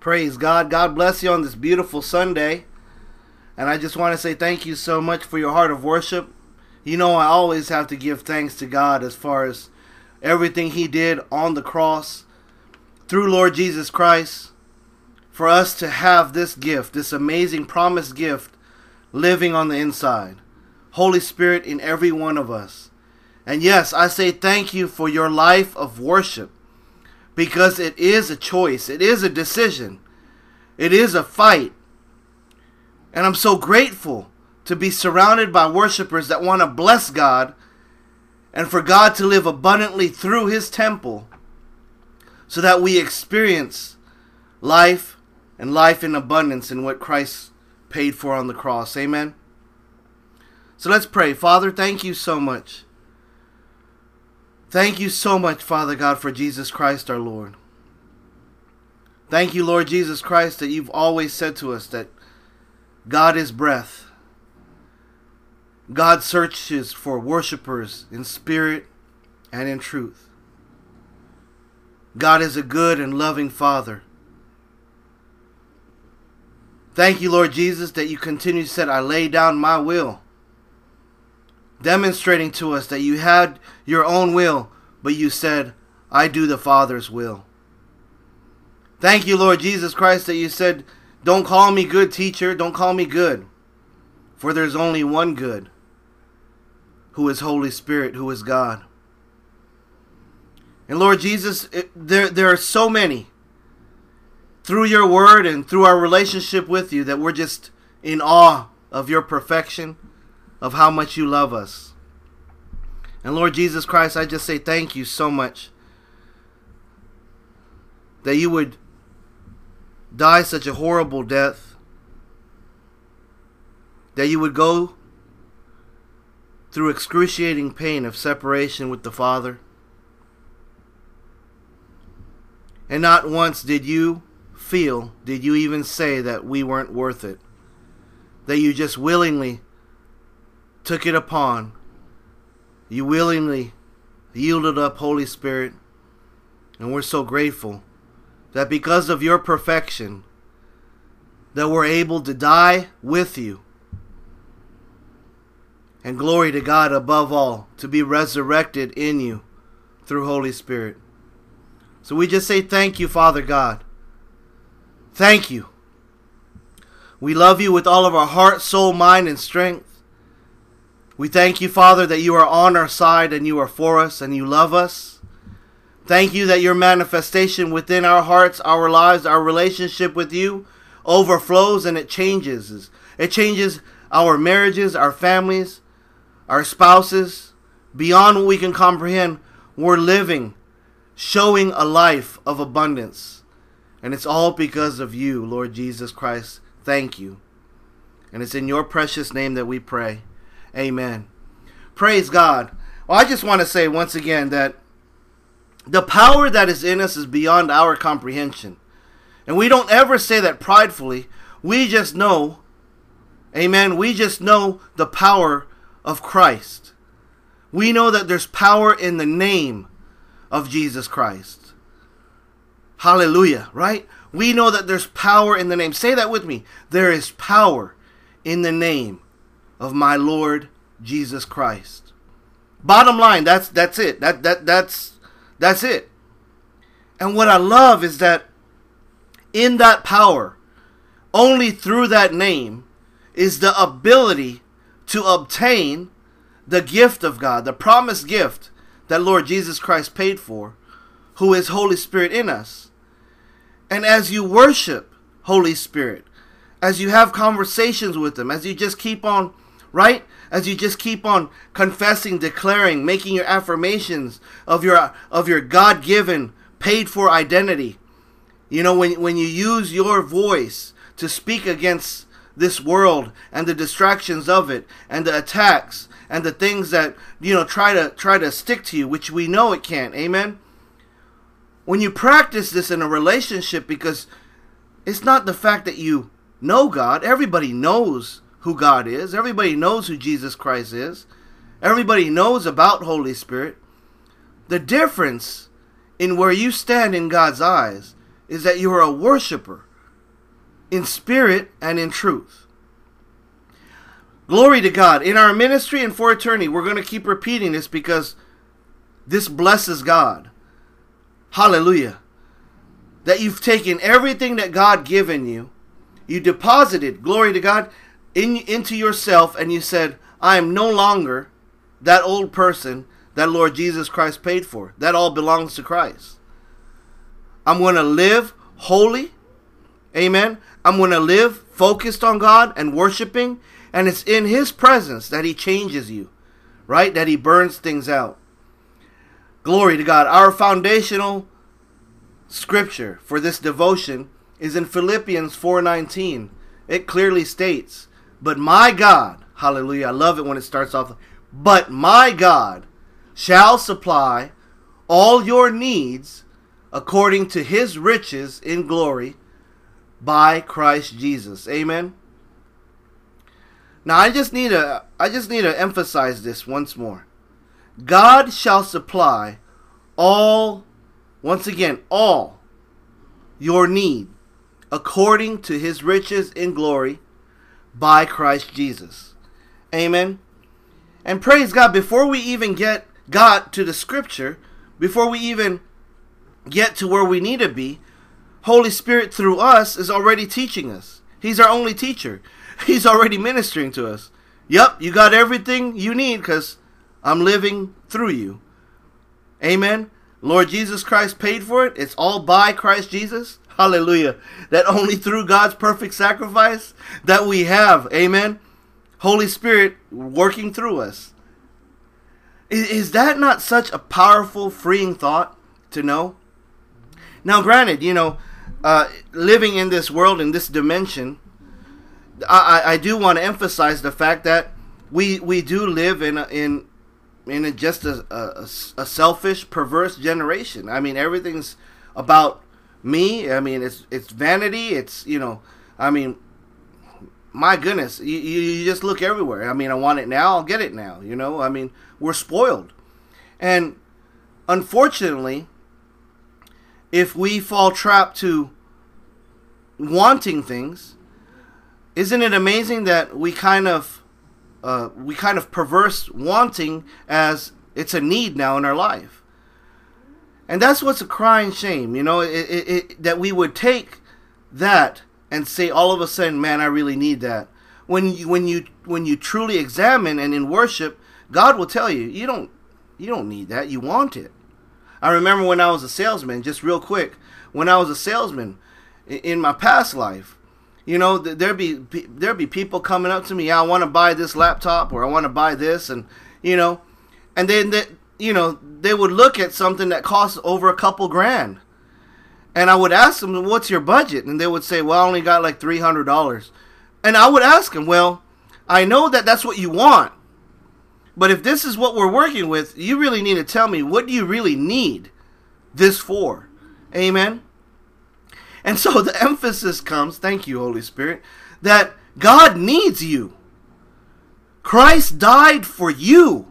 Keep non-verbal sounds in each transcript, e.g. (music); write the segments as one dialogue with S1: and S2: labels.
S1: Praise God. God bless you on this beautiful Sunday. And I just want to say thank you so much for your heart of worship. You know, I always have to give thanks to God as far as everything He did on the cross through Lord Jesus Christ for us to have this gift, this amazing promised gift, living on the inside. Holy Spirit in every one of us. And yes, I say thank you for your life of worship because it is a choice, it is a decision, it is a fight. And I'm so grateful to be surrounded by worshipers that want to bless God and for God to live abundantly through His temple so that we experience life and life in abundance in what Christ paid for on the cross. Amen. So let's pray. Father, thank you so much. Thank you so much, Father God, for Jesus Christ our Lord. Thank you, Lord Jesus Christ, that you've always said to us that God is breath. God searches for worshipers in spirit and in truth. God is a good and loving Father. Thank you, Lord Jesus, that you continue to say, I lay down my will, demonstrating to us that you had your own will, but you said, I do the Father's will. Thank you, Lord Jesus Christ, that you said, Don't call me good, teacher, don't call me good, for there's only one good, who is Holy Spirit, who is God. And Lord Jesus, there, there are so many through your word and through our relationship with you that we're just in awe of your perfection, of how much you love us. And Lord Jesus Christ, I just say thank you so much that you would die such a horrible death, that you would go through excruciating pain of separation with the Father. And not once did you feel, did you even say that we weren't worth it? That you just willingly took it upon. You willingly yielded up, Holy Spirit. And we're so grateful that because of your perfection, that we're able to die with you. And glory to God above all, to be resurrected in you through Holy Spirit. So we just say thank you, Father God. Thank you. We love you with all of our heart, soul, mind, and strength. We thank you, Father, that you are on our side and you are for us and you love us. Thank you that your manifestation within our hearts, our lives, our relationship with you overflows and it changes. It changes our marriages, our families, our spouses. Beyond what we can comprehend, we're living, showing a life of abundance. And it's all because of you, Lord Jesus Christ. Thank you. And it's in your precious name that we pray. Amen. Praise God. Well, I just want to say once again that the power that is in us is beyond our comprehension. And we don't ever say that pridefully. We just know, amen, we just know the power of Christ. We know that there's power in the name of Jesus Christ. Hallelujah, right? We know that there's power in the name. Say that with me. There is power in the name of my Lord Jesus Christ. Bottom line, that's that's it. That that that's that's it. And what I love is that in that power, only through that name is the ability to obtain the gift of God, the promised gift that Lord Jesus Christ paid for, who is Holy Spirit in us. And as you worship Holy Spirit, as you have conversations with Him, as you just keep on, right? As you just keep on confessing, declaring, making your affirmations of your of your God-given, paid-for identity. You know, when when you use your voice to speak against this world and the distractions of it and the attacks and the things that you know try to try to stick to you, which we know it can't. Amen when you practice this in a relationship, because it's not the fact that you know God, everybody knows who God is, everybody knows who Jesus Christ is, everybody knows about Holy Spirit. The difference in where you stand in God's eyes is that you are a worshiper in spirit and in truth. Glory to God. In our ministry and for eternity, we're going to keep repeating this because this blesses God. Hallelujah. That you've taken everything that God given you, you deposited, glory to God, in, into yourself, and you said, I am no longer that old person that Lord Jesus Christ paid for. That all belongs to Christ. I'm going to live holy. Amen. I'm going to live focused on God and worshiping. And it's in His presence that He changes you, right? That He burns things out. Glory to God. Our foundational scripture for this devotion is in Philippians 4:19. It clearly states, "But my God, hallelujah, I love it when it starts off, but my God shall supply all your needs according to his riches in glory by Christ Jesus." Amen. Now I just need to I just need to emphasize this once more. God shall supply all, once again, all your need according to his riches in glory by Christ Jesus. Amen. And praise God, before we even get got to the scripture, before we even get to where we need to be, Holy Spirit through us is already teaching us. He's our only teacher. (laughs) He's already ministering to us. Yep, you got everything you need because I'm living through you. Amen. Lord Jesus Christ paid for it. It's all by Christ Jesus. Hallelujah. That only through God's perfect sacrifice that we have. Amen. Holy Spirit working through us. Is, that not such a powerful, freeing thought to know? Now, granted, you know, uh, living in this world, in this dimension, I, I do want to emphasize the fact that we we do live in a, in in a, just a, a, a selfish, perverse generation. I mean, everything's about me. I mean, it's it's vanity. It's you know, I mean, my goodness, you, you just look everywhere. I mean, I want it now, I'll get it now. You know, I mean, we're spoiled, and unfortunately, if we fall trapped to wanting things, isn't it amazing that we kind of uh, we kind of perverse wanting as it's a need now in our life. And that's what's a crying shame, you know, it, it, it, that we would take that and say all of a sudden, man, I really need that. When you, when you when you truly examine and in worship, God will tell you, you don't you don't need that. You want it. I remember when I was a salesman, just real quick, when I was a salesman in my past life, you know, there'd be there'd be people coming up to me. I want to buy this laptop or I want to buy this, and you know, and then you know they would look at something that costs over a couple grand, and I would ask them, "What's your budget?" And they would say, "Well, I only got like three hundred dollars," and I would ask them, "Well, I know that that's what you want, but if this is what we're working with, you really need to tell me what do you really need this for?" Amen. And so the (laughs) emphasis comes, thank you, Holy Spirit, that God needs you. Christ died for you.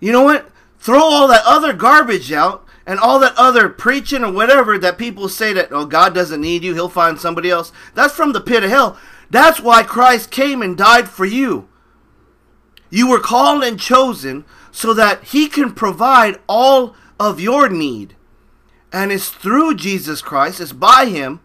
S1: You know what? Throw all that other garbage out and all that other preaching or whatever that people say that, oh, God doesn't need you, he'll find somebody else. That's from the pit of hell. That's why Christ came and died for you. You were called and chosen so that he can provide all of your need. And it's through Jesus Christ, it's by Him.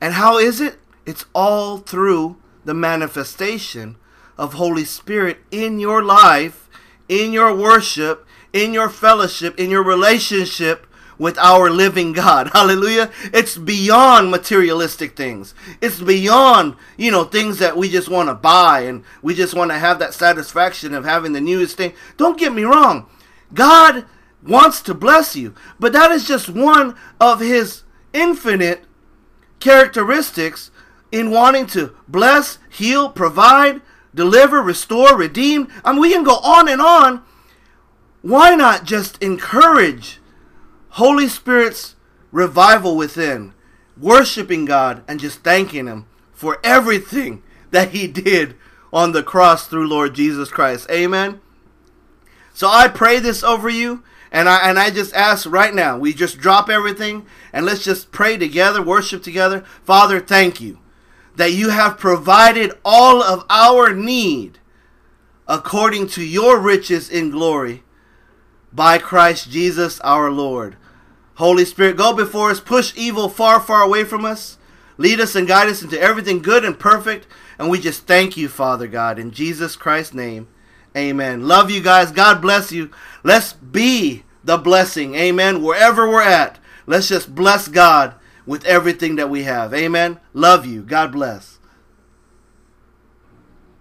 S1: And how is it? It's all through the manifestation of Holy Spirit in your life, in your worship, in your fellowship, in your relationship with our living God. (laughs) Hallelujah. It's beyond materialistic things. It's beyond, you know, things that we just want to buy and we just want to have that satisfaction of having the newest thing. Don't get me wrong. God wants to bless you. But that is just one of his infinite characteristics in wanting to bless, heal, provide, deliver, restore, redeem. I mean, we can go on and on. Why not just encourage Holy Spirit's revival within, worshiping God and just thanking Him for everything that He did on the cross through Lord Jesus Christ? Amen. So I pray this over you And I and I just ask right now, we just drop everything and let's just pray together, worship together. Father, thank you that you have provided all of our need according to your riches in glory by Christ Jesus our Lord. Holy Spirit, go before us, push evil far, far away from us. Lead us and guide us into everything good and perfect. And we just thank you, Father God, in Jesus Christ's name. Amen. Love you guys. God bless you. Let's be the blessing. Amen. Wherever we're at, let's just bless God with everything that we have. Amen. Love you. God bless.